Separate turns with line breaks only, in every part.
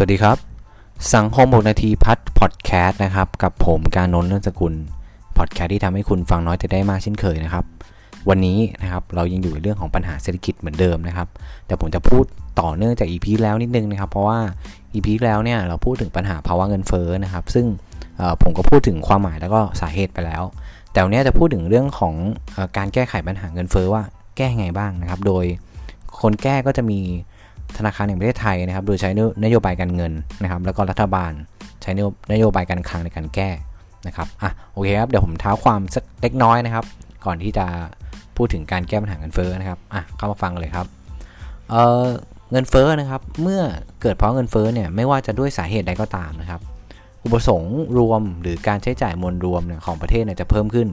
สวัสดีครับ สังคมบกนาทีพัดพอดแคสต์นะครับ กับผมการนนท์เนื่องสกุลพอดแคสต์ที่ทำให้คุณฟังน้อยแต่ได้มากเช่นเคยนะครับ วันนี้นะครับเรายังอยู่ในเรื่องของปัญหาเศรษฐกิจเหมือนเดิมนะครับ แต่ผมจะพูดต่อเนื่องจาก EP แล้วนิดนึงนะครับ เพราะว่า EP แล้วเนี่ยเราพูดถึงปัญหาภาวะเงินเฟ้อนะครับ ซึ่งผมก็พูดถึงความหมายแล้วก็สาเหตุไปแล้ว แต่วันนี้จะพูดถึงเรื่องของการแก้ไขปัญหาเงินเฟ้อว่าแก้ไงบ้างนะครับ โดยคนแก้ก็จะมี ธนาคารแห่งประเทศไทยนะครับ โดยใช้นโยบายการเงินนะครับ แล้วก็รัฐบาลใช้นโยบายการคลังในการแก้นะครับอะโอเคครับ เดี๋ยวผมเท้าความสักเล็กน้อยนะครับ ก่อนที่จะพูดถึงการแก้ปัญหาเงินเฟ้อนะครับอะเข้ามาฟังเลยครับเอ่อเงินเฟ้อนะครับ เมื่อเกิดเพราะเงินเฟ้อเนี่ยไม่ว่าจะด้วยสาเหตุใดก็ตามนะครับ อุปสงค์รวมหรือการใช้จ่ายมวลรวมของประเทศเนี่ยจะเพิ่มขึ้น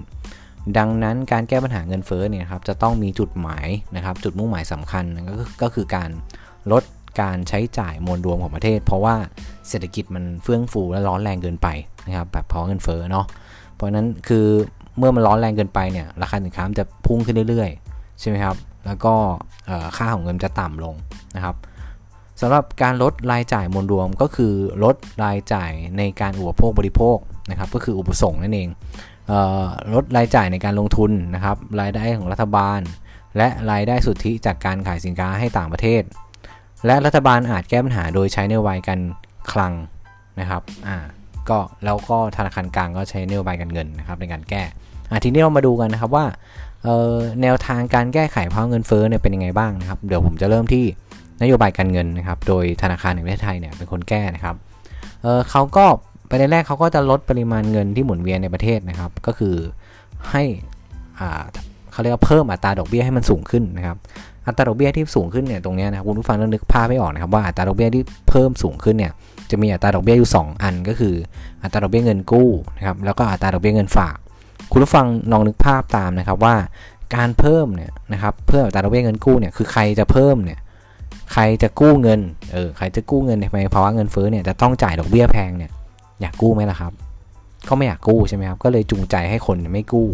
ดังนั้นการแก้ปัญหาเงินเฟ้อเนี่ยครับจะต้องมีจุดหมายนะครับ จุดมุ่งหมายสำคัญก็คือการ ลดการใช้จ่ายมวลรวมของประเทศ เพราะว่าเศรษฐกิจมันเฟื่องฟูและร้อนแรงเกินไปนะครับแบบเพราะเงินเฟ้อเนาะเพราะนั้นคือเมื่อมันร้อนแรงเกินไปเนี่ยราคาสินค้าจะพุ่งขึ้นเรื่อยๆใช่ไหมครับแล้วก็ค่าของเงินจะต่ำลงนะครับสำหรับการลดรายจ่ายมวลรวมก็คือลดรายจ่ายในการอุปโภคบริโภคนะครับก็คืออุปสงค์นั่นเองลดรายจ่ายในการลงทุนนะครับรายได้ของรัฐบาล และรายได้สุทธิจากการขายสินค้าให้ต่างประเทศ และรัฐบาลอาจแก้ปัญหาโดยใช้นโยบายการคลังนะครับอ่าก็แล้วก็ธนาคารกลางก็ใช้นโยบายการเงินนะครับในการแก้อ่าทีนี้เรามาดูกันนะครับว่าแนวทางการแก้ไขภาวะเงินเฟ้อเนี่ยเป็นยังไงบ้างนะครับ เดี๋ยวผมจะเริ่มที่นโยบายการเงินนะครับ โดยธนาคารแห่งประเทศไทยเนี่ยเป็นคนแก้นะครับเเขาก็ประเด็นแรกเขาก็จะลดปริมาณเงินที่หมุนเวียนในประเทศนะครับ ก็คือให้อ่าเขาเรียกว่าเพิ่มอัตราดอกเบี้ยให้มันสูงขึ้นนะครับ อัตราดอกเบี้ยที่สูงขึ้นเนี่ยตรงนี้นะคุณผู้ฟังต้องนึกภาพไม่ออกนะครับว่าอัตราดอกเบี้ยที่เพิ่มสูงขึ้นเนี่ยจะมีอัตราดอกเบี้ยอยู่ 2 อันก็คือ อัตราดอกเบี้ยเงินกู้นะครับแล้วก็อัตราดอกเบี้ยเงินฝาก คุณผู้ฟังลองนึกภาพตามนะครับว่าการเพิ่มเนี่ยนะครับเพิ่มอัตราดอกเบี้ยเงินกู้เนี่ยคือใครจะเพิ่มเนี่ยใครจะกู้เงินเออใครจะกู้เงินในภาวะเงินเฟ้อเนี่ยจะต้องจ่ายดอกเบี้ยแพงเนี่ยอยากกู้ไหมล่ะครับ ก็ไม่อยากกู้ใช่ไหมครับก็เลยจูงใจให้คนไม่กู้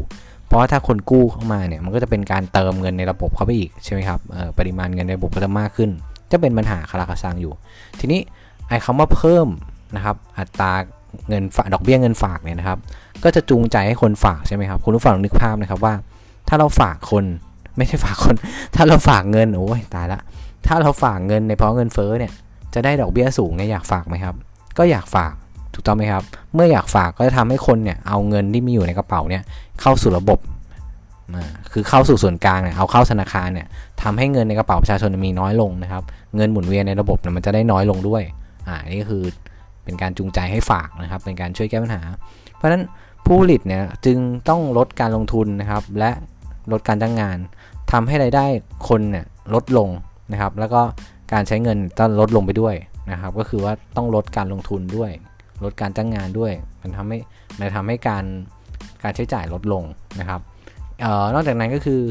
เพราะถ้าคนกู้เข้ามาเนี่ยมันก็จะเป็นการเติมเงินในระบบเข้าไปอีกใช่ไหมครับปริมาณเงินในระบบก็จะมากขึ้น จะเป็นปัญหาคาราคาซังอยู่ ทีนี้ไอ้คำว่าเพิ่มนะครับอัตราเงินฝากดอกเบี้ยเงินฝากเนี่ยนะครับ ก็จะจูงใจให้คนฝากใช่ไหมครับคุณผู้ฟังนึกภาพนะครับว่า ถ้าเราฝากคนไม่ใช่ฝากคน ถ้าเราฝากเงินโอ้ยตายละถ้าเราฝากเงินในเพราะเงินเฟ้อเนี่ยจะได้ดอกเบี้ยสูงเนี่ยอยากฝากไหมครับ ก็อยากฝาก ถูกต้องไหมครับ เมื่ออยากฝากก็จะทำให้คนเนี่ยเอาเงินที่มีอยู่ในกระเป๋าเนี่ยเข้าสู่ระบบคือเข้าสู่ส่วนกลางเนี่ยเอาเข้าธนาคารเนี่ยทำให้เงินในกระเป๋าประชาชนมีน้อยลงนะครับเงินหมุนเวียนในระบบเนี่ยมันจะได้น้อยลงด้วยอ่านี่ก็คือเป็นการจูงใจให้ฝากนะครับ เป็นการช่วยแก้ปัญหา เพราะฉะนั้นผู้ผลิตเนี่ยจึงต้องลดการลงทุนนะครับ และลดการจ้างงานทำให้รายได้คนเนี่ยลดลงนะครับ แล้วก็การใช้เงินต้องลดลงไปด้วยนะครับ ก็คือว่าต้องลดการลงทุนด้วย ลดการจ้างงานด้วย มันทำให้มันทำให้การการใช้จ่ายลดลงนะครับนอกจากนั้นก็คือ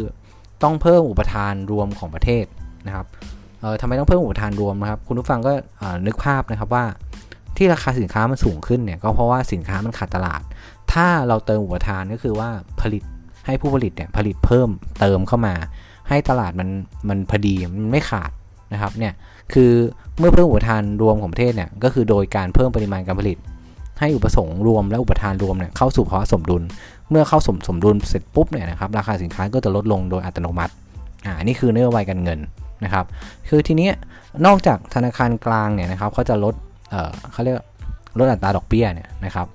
ต้องเพิ่มอุปทานรวมของประเทศนะครับทำไมต้องเพิ่มอุปทานรวมนะครับ คุณผู้ฟังก็นึกภาพนะครับว่าที่ราคาสินค้ามันสูงขึ้นเนี่ยก็เพราะว่าสินค้ามันขาดตลาด ถ้าเราเติมอุปทานก็คือว่าผลิตให้ผู้ผลิตเนี่ยผลิตเพิ่มเติมเข้ามา ให้ตลาดมันมันพอดีมันไม่ขาด นะครับเนี่ยคือเมื่อเพิ่มอุปทานรวมของประเทศเนี่ยก็คือโดยการเพิ่มปริมาณการผลิต ให้อุปสงค์รวมและอุปทานรวมเนี่ยเข้าสู่ภาวะสมดุล เมื่อเข้าสมสมดุลเสร็จปุ๊บเนี่ยนะครับราคาสินค้าก็จะลดลงโดยอัตโนมัติอ่านี่คือนโยบายการเงินนะครับคือทีนี้นอกจากธนาคารกลางเนี่ยนะครับเขาจะลดเอ่อเขาเรียกลดอัตราดอกเบี้ยเนี่ยนะครับ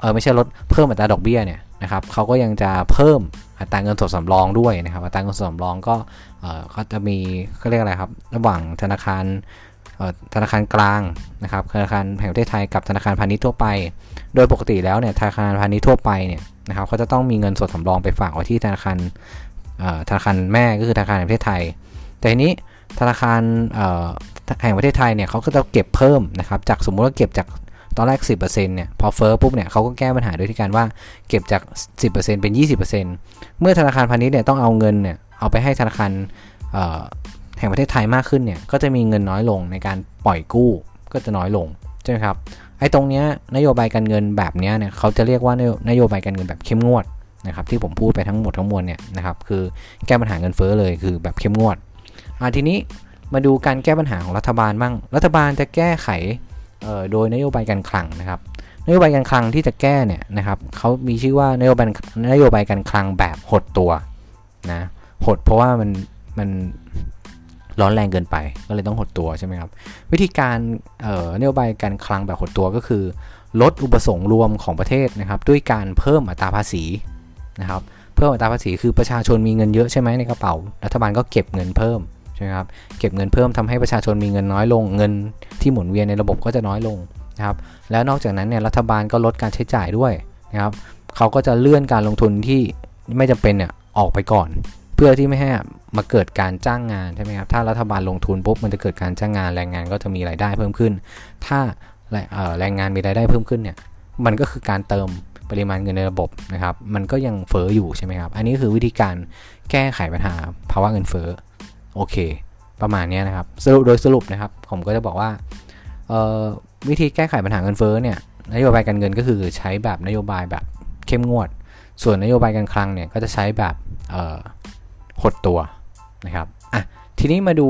เออไม่ใช่ลดเพิ่มอัตราดอกเบี้ยเนี่ย นะครับเขาก็ยังจะเพิ่มอัตราเงินสดสำรองด้วยนะครับอัตราเงินสดสำรองก็เขาจะมีเขาเรียกอะไรครับ ระหว่างธนาคารธนาคารกลางนะครับธนาคารแห่งประเทศไทยกับธนาคารพาณิชย์ทั่วไป โดยปกติแล้วเนี่ยธนาคารพาณิชย์ทั่วไปเนี่ยนะครับเขาจะต้องมีเงินสดสำรองไปฝากไว้ที่ธนาคารธนาคารแม่ก็คือธนาคารแห่งประเทศไทย แต่ทีนี้ธนาคารแห่งประเทศไทยเนี่ยเขาก็จะเก็บเพิ่มนะครับจากสมมุติว่าเก็บจาก ตอนแรก 10%เนี่ยพอเฟอ้อปุ๊บเนี่ยเขาก็แก้ปัญหาด้วยที่การว่าเก็บจาก 10%เป็น 20%เมื่อธนาคารพาณิชย์เนี่ยต้องเอาเงินเนี่ยเอาไปให้ธนาคารแห่งประเทศไทยมากขึ้นเนี่ยก็จะมีเงินน้อยลงในการปล่อยกู้ก็จะน้อยลงใช่ไหมครับไอ้ตรงเนี้ยนโยบายการเงินแบบเนี้ยเนี่ยเขาจะเรียกว่านโยบายการเงินแบบเข้มงวดนะครับที่ผมพูดไปทั้งหมดทั้งมวลเนี่ยนะครับคือแก้ปัญหาเงินเฟ้อเลยคือแบบเข้มงวดอ่าทีนี้มาดูการแก้ปัญหาของรัฐบาลบ้างรัฐบาลจะแก้ไข โดยนโยบายการคลังนะครับนโยบายการคลังที่จะแก้เนี่ยนะครับเขามีชื่อว่านโยบายนโยบายการคลังแบบหดตัวนะหดเพราะว่ามันมันร้อนแรงเกินไปก็เลยต้องหดตัวใช่ไหมครับ วิธีการนโยบายการคลังแบบหดตัวก็คือ ลดอุปสงค์รวมของประเทศนะครับ ด้วยการเพิ่มอัตราภาษีนะครับ เพิ่มอัตราภาษีคือประชาชนมีเงินเยอะใช่ไหมในกระเป๋า รัฐบาลก็เก็บเงินเพิ่ม ใช่ไหมครับเก็บเงินเพิ่มทำให้ประชาชนมีเงินน้อยลง เงินที่หมุนเวียนในระบบก็จะน้อยลงนะครับแล้วนอกจากนั้นเนี่ยรัฐบาลก็ลดการใช้จ่ายด้วยนะครับเขาก็จะเลื่อนการลงทุนที่ไม่จำเป็นเนี่ยออกไปก่อน เพื่อที่ไม่ให้มาเกิดการจ้างงานใช่ไหมครับถ้ารัฐบาลลงทุนปุ๊บมันจะเกิดการจ้างงานแรงงานก็จะมีรายได้เพิ่มขึ้น ถ้าแรงงานมีรายได้เพิ่มขึ้นเนี่ยมันก็คือการเติมปริมาณเงินในระบบนะครับ มันก็ยังเฟอ้ออยู่ใช่ไหมครับ อันนี้คือวิธีการแก้ไขปัญหาภาวะเงินเฟอ้อ โอเค ประมาณนี้นะครับสรุปโดยสรุปนะครับ ผมก็จะบอกว่าวิธีแก้ไขปัญหาเงินเฟ้อเนี่ยนโยบายการเงินก็คือใช้แบบนโยบายแบบเข้มงวด ส่วนนโยบายการคลังเนี่ยก็จะใช้แบบหดตัวนะครับอะทีนี้มาดู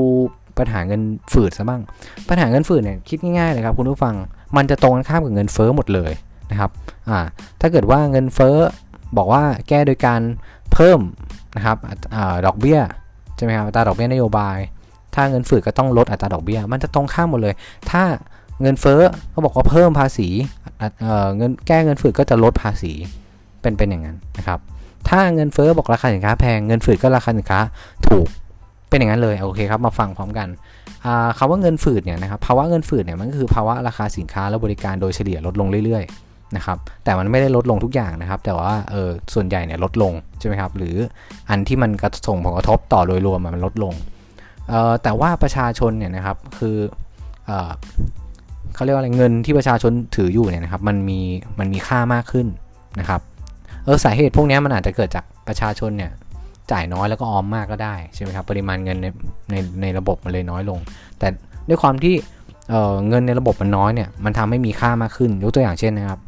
ปัญหาเงินฝืดซะบ้าง ปัญหาเงินฝืดเนี่ยคิดง่ายๆเลยครับคุณผู้ฟัง มันจะตรงกันข้ามกับเงินเฟ้อหมดเลยนะครับอ่าถ้าเกิดว่าเงินเฟ้อบอกว่าแก้โดยการเพิ่มนะครับอดอกเบี้ย ใช่ไหมครับอัตราดอกเบี้ยนโยบาย ถ้าเงินฝืดก็ต้องลดอัตราดอกเบี้ย มันจะตรงข้ามหมดเลย ถ้าเงินเฟ้อเขาบอกว่าเพิ่มภาษีเเงินแก้เงินฝืดก็จะลดภาษีเป็นเป็นอย่างนั้นนะครับ ถ้าเงินเฟ้อบอกราคาสินค้าแพงเงินฝืดก็ราคาสินค้าถูกเป็นอย่างนั้นเลยโอเคครับมาฟังพร้อมกันคำว่าเงินฝืดเนี่ยนะครับภาวะเงินฝืดเนี่ยมันก็คือภาวะราคาสินค้าและบริการโดยเฉลี่ยลดลงเรื่อยๆ นะครับแต่มันไม่ได้ลดลงทุกอย่างนะครับ แต่ว่าเออส่วนใหญ่เนี่ยลดลงใช่ไหมครับหรืออันที่มันกระส่งผลกระทบต่อโดยรวมมันลดลงเอ่อแต่ว่าประชาชนเนี่ยนะครับคือเออเขาเรียกว่าอะไรเงินที่ประชาชนถืออยู่เนี่ยนะครับมันมีมันมีค่ามากขึ้นนะครับเออสาเหตุพวกนี้มันอาจจะเกิดจากประชาชนเนี่ยจ่ายน้อยแล้วก็ออมมากก็ได้ใช่ไหมครับปริมาณเงินในในในระบบมันเลยน้อยลง แต่ด้วยความที่เเงินในระบบมันน้อยเนี่ยมันทำให้มีค่ามากขึ้นยกตัวอย่างเช่นนะครับ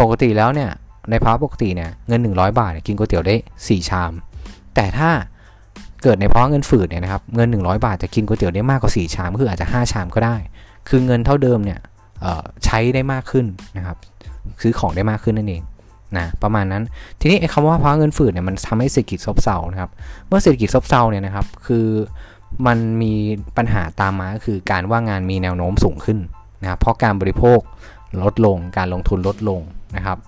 ปกติแล้วเนี่ยในภาวะปกติเนี่ยเงิน 100 บาทกินก๋วยเตี๋ยวได้ 4 ชาม แต่ถ้าเกิดในภาวะเงินฝืดเนี่ยนะครับเงิน 100 บาทจะกินก๋วยเตี๋ยวได้มากกว่า 4 ชามคืออาจจะ 5 ชามก็ได้ คือเงินเท่าเดิมเนี่ยใช้ได้มากขึ้นนะครับซื้อของได้มากขึ้นนั่นเองนะประมาณนั้นทีนี้ไอ้คำว่าภาวะเงินฝืดเนี่ยมันทำให้เศรษฐกิจซบเซานะครับเมื่อเศรษฐกิจซบเซาเนี่ยนะครับคือมันมีปัญหาตามมาก็คือการว่างงานมีแนวโน้มสูงขึ้นนะครับเพราะการบริโภคลดลงการลงทุนลดลง นะครับ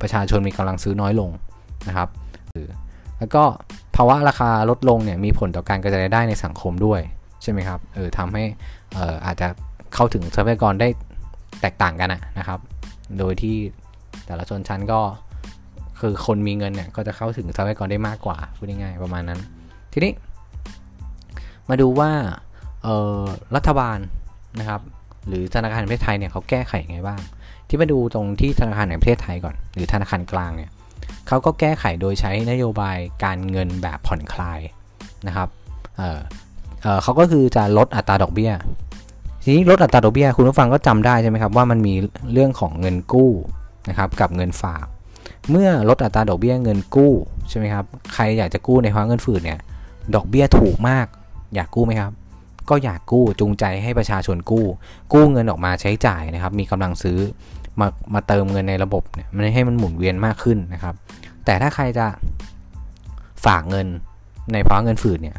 ประชาชนมีกำลังซื้อน้อยลงนะครับแล้วก็ภาวะราคาลดลงเนี่ยมีผลต่อการกระจายรายได้ในสังคมด้วยใช่ไหมครับเออทำให้อาจจะเข้าถึงทรัพยากรได้แตกต่างกันนะครับ โดยที่แต่ละชนชั้นก็คือคนมีเงินเนี่ยก็จะเข้าถึงทรัพยากรได้มากกว่าพูดง่ายๆประมาณนั้น ทีนี้ มาดูว่ารัฐบาลนะครับ หรือธนาคารแห่งประเทศไทยเนี่ยเขาแก้ไขยังไงบ้าง ที่มาดูตรงที่ธนาคารแห่งประเทศไทยก่อน หรือธนาคารกลางเนี่ยเขาก็แก้ไขโดยใช้นโยบายการเงินแบบผ่อนคลายนะครับเเขาก็คือจะลดอัตราดอกเบี้ย ทีนี้ลดอัตราดอกเบี้ยคุณผู้ฟังก็จำได้ใช่ไหมครับว่ามันมีเรื่องของเงินกู้นะครับกับเงินฝาก เมื่อลดอัตราดอกเบี้ยเงินกู้ใช่ไหมครับใครอยากจะกู้ในภาวะเงินฝืดเนี่ยดอกเบี้ยถูกมาก อยากกู้ไหมครับก็อยากกู้จูงใจให้ประชาชนกู้ กู้เงินออกมาใช้จ่ายนะครับ มีกำลังซื้อ มามาเติมเงินในระบบเนี่ยมันให้มันหมุนเวียนมากขึ้นนะครับ แต่ถ้าใครจะฝากเงินในภาวะเงินฝืดเนี่ย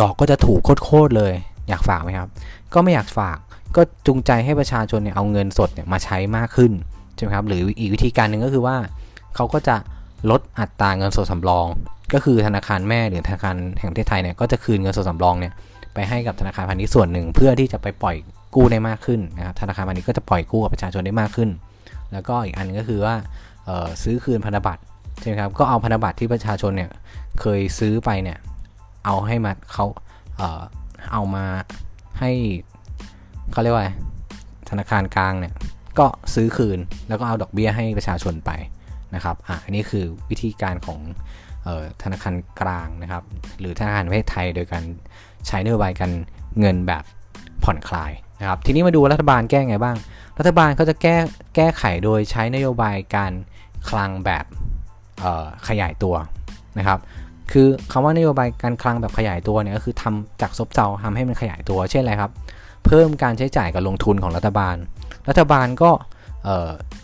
ดอกก็จะถูกโคตรเลย อยากฝากไหมครับ ก็ไม่อยากฝากก็จูงใจให้ประชาชนเนี่ยเอาเงินสดเนี่ยมาใช้มากขึ้นใช่ไหมครับ หรืออีกวิธีการหนึ่งก็คือว่าเขาก็จะลดอัตราเงินสดสำรอง ก็คือธนาคารแม่หรือธนาคารแห่งประเทศไทยเนี่ยก็จะคืนเงินสดสำรองเนี่ยไปให้กับธนาคารพาณิชย์ส่วนหนึ่งเพื่อที่จะไปปล่อยกู้ได้มากขึ้นนะครับธนาคารพาณิชย์ก็จะปล่อยกู้กับประชาชนได้มากขึ้น แล้วก็อีกอันก็คือว่าซื้อคืนพันธบัตรใช่ไหมครับก็เอาพันธบัตรที่ประชาชนเนี่ยเคยซื้อไปเนี่ยเอาให้มาเขาเเอามาให้เขาเรียกว่าธนาคารกลางเนี่ยก็ซื้อคืนแล้วก็เอาดอกเบี้ยให้ประชาชนไปนะครับอะอันนี้คือวิธีการของธนาคารกลางนะครับ หรือธนาคารประเทศไทยโดยการใช้นโยบายการเงินแบบผ่อนคลายนะครับทีนี้มาดูรัฐบาลแก้ไงบ้าง รัฐบาลเขาจะแก้ แก้ไขโดยใช้นโยบายการคลังแบบขยายตัวนะครับคือคำว่านโยบายการคลังแบบขยายตัวเนี่ยก็คือทำจากซบเซาทำให้มันขยายตัวเช่นอะไรครับ เพิ่มการใช้จ่ายกับลงทุนของรัฐบาล รัฐบาลก็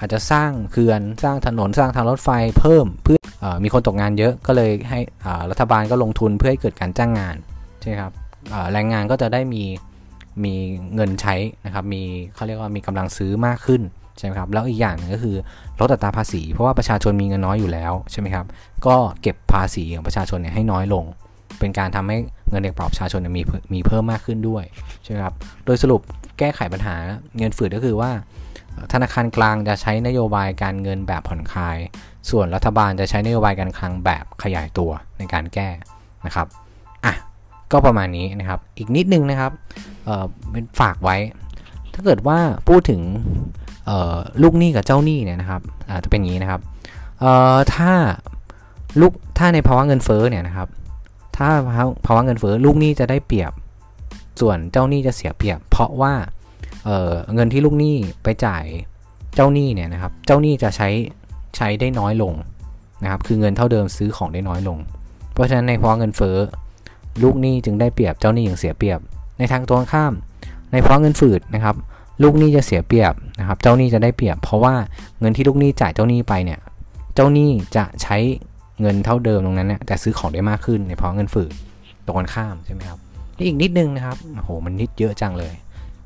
อาจจะสร้างเขื่อนสร้างถนนสร้างทางรถไฟเพิ่มเพื่ออมีคนตกงานเยอะก็เลยให้รัฐบาลก็ลงทุนเพื่อให้เกิดการจ้างงานใช่ครับแรงงานก็จะได้มีมีเงินใช้นะครับมีเขาเรียกว่ามีกำลังซื้อมากขึ้น ใช่ไหมครับแล้วอีกอย่างนึงก็คือลดอัตราภาษี เพราะว่าประชาชนมีเงินน้อยอยู่แล้วใช่ไหมครับก็เก็บภาษีของประชาชนเนี่ยให้น้อยลง เป็นการทำให้เงินเด็กปลอบประชาชนมีมีเพิ่มมากขึ้นด้วยใช่ไหมครับโดยสรุปแก้ไขปัญหาเงินฝืดก็คือว่า ธนาคารกลางจะใช้นโยบายการเงินแบบผ่อนคลาย ส่วนรัฐบาลจะใช้นโยบายการคลังแบบขยายตัวในการแก้นะครับอะก็ประมาณนี้นะครับ อีกนิดนึงนะครับ เออเป็นฝากไว้ ถ้าเกิดว่าพูดถึง ลูกหนี้กับเจ้าหนี้เนี่ยนะครับจะเป็นอย่างนี้นะครับถ้าลูกถ้าในภาวะเงินเฟ้อเนี่ยนะครับ ถ้าภาวะเงินเฟ้อลูกหนี้จะได้เปรียบส่วนเจ้าหนี้จะเสียเปรียบ เพราะว่าเเงินที่ลูกหนี้ไปจ่ายเจ้าหนี้เนี่ยนะครับ เจ้าหนี้จะใช้ใช้ได้น้อยลงนะครับ คือเงินเท่าเดิมซื้อของได้น้อยลง เพราะฉะนั้นในภาวะเงินเฟ้อลูกหนี้จึงได้เปรียบเจ้าหนี้ยังเสียเปรียบ ในทางตรงข้าม ในภาวะเงินฝืดนะครับ ลูกหนี้จะเสียเปรียบนะครับ เจ้าหนี้จะได้เปรียบ เพราะว่าเงินที่ลูกหนี้จ่ายเจ้าหนี้ไปเนี่ย เจ้าหนี้จะใช้เงินเท่าเดิมตรงนั้นเนี่ยแต่ซื้อของได้มากขึ้นในเพราะเงินฝืดตรงกันข้ามใช่ไหมครับอีกนิดนึงนะครับโอ้โหมันนิดเยอะจังเลย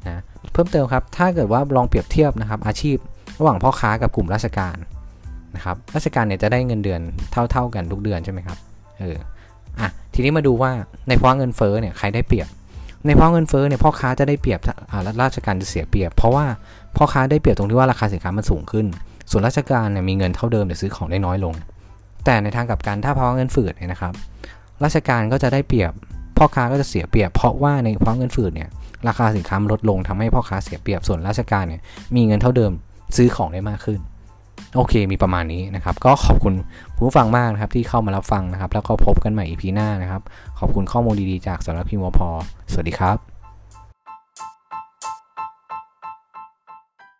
นะเพิ่มเติมครับ ถ้าเกิดว่าลองเปรียบเทียบนะครับ อาชีพระหว่างพ่อค้ากับกลุ่มราชการนะครับ ราชการเนี่ยจะได้เงินเดือนเท่าๆกันทุกเดือนใช่ไหมครับเอออะทีนี้มาดูว่าในเพราะเงินเฟ้อเนี่ยใครได้เปรียบ ในเพราะเงินเฟ้อเนี่ยพ่อค้าจะได้เปรียบราชการจะเสียเปรียบ เพราะว่าพ่อค้าได้เปรียบตรงที่ว่าราคาสินค้ามันสูงขึ้น ส่วนราชการเนี่ยมีเงินเท่าเดิมแต่ซื้อของได้น้อยลง แต่ในทางกลับกันถ้าภาวะเงินฝืดเนี่ยนะครับ ราชการก็จะได้เปรียบพ่อค้าก็จะเสียเปรียบ เพราะว่าในภาวะเงินฝืดเนี่ยราคาสินค้าลดลงทำให้พ่อค้าเสียเปรียบส่วนราชการเนี่ยมีเงินเท่าเดิมซื้อของได้มากขึ้น โอเค มีประมาณนี้นะครับ ก็ขอบคุณผู้ฟังมากนะครับที่เข้ามารับฟังนะครับ แล้วก็พบกันใหม่อีพีหน้านะครับ ขอบคุณข้อมูลดีๆจากสำนักพิมพ์วพสวัสดีครับ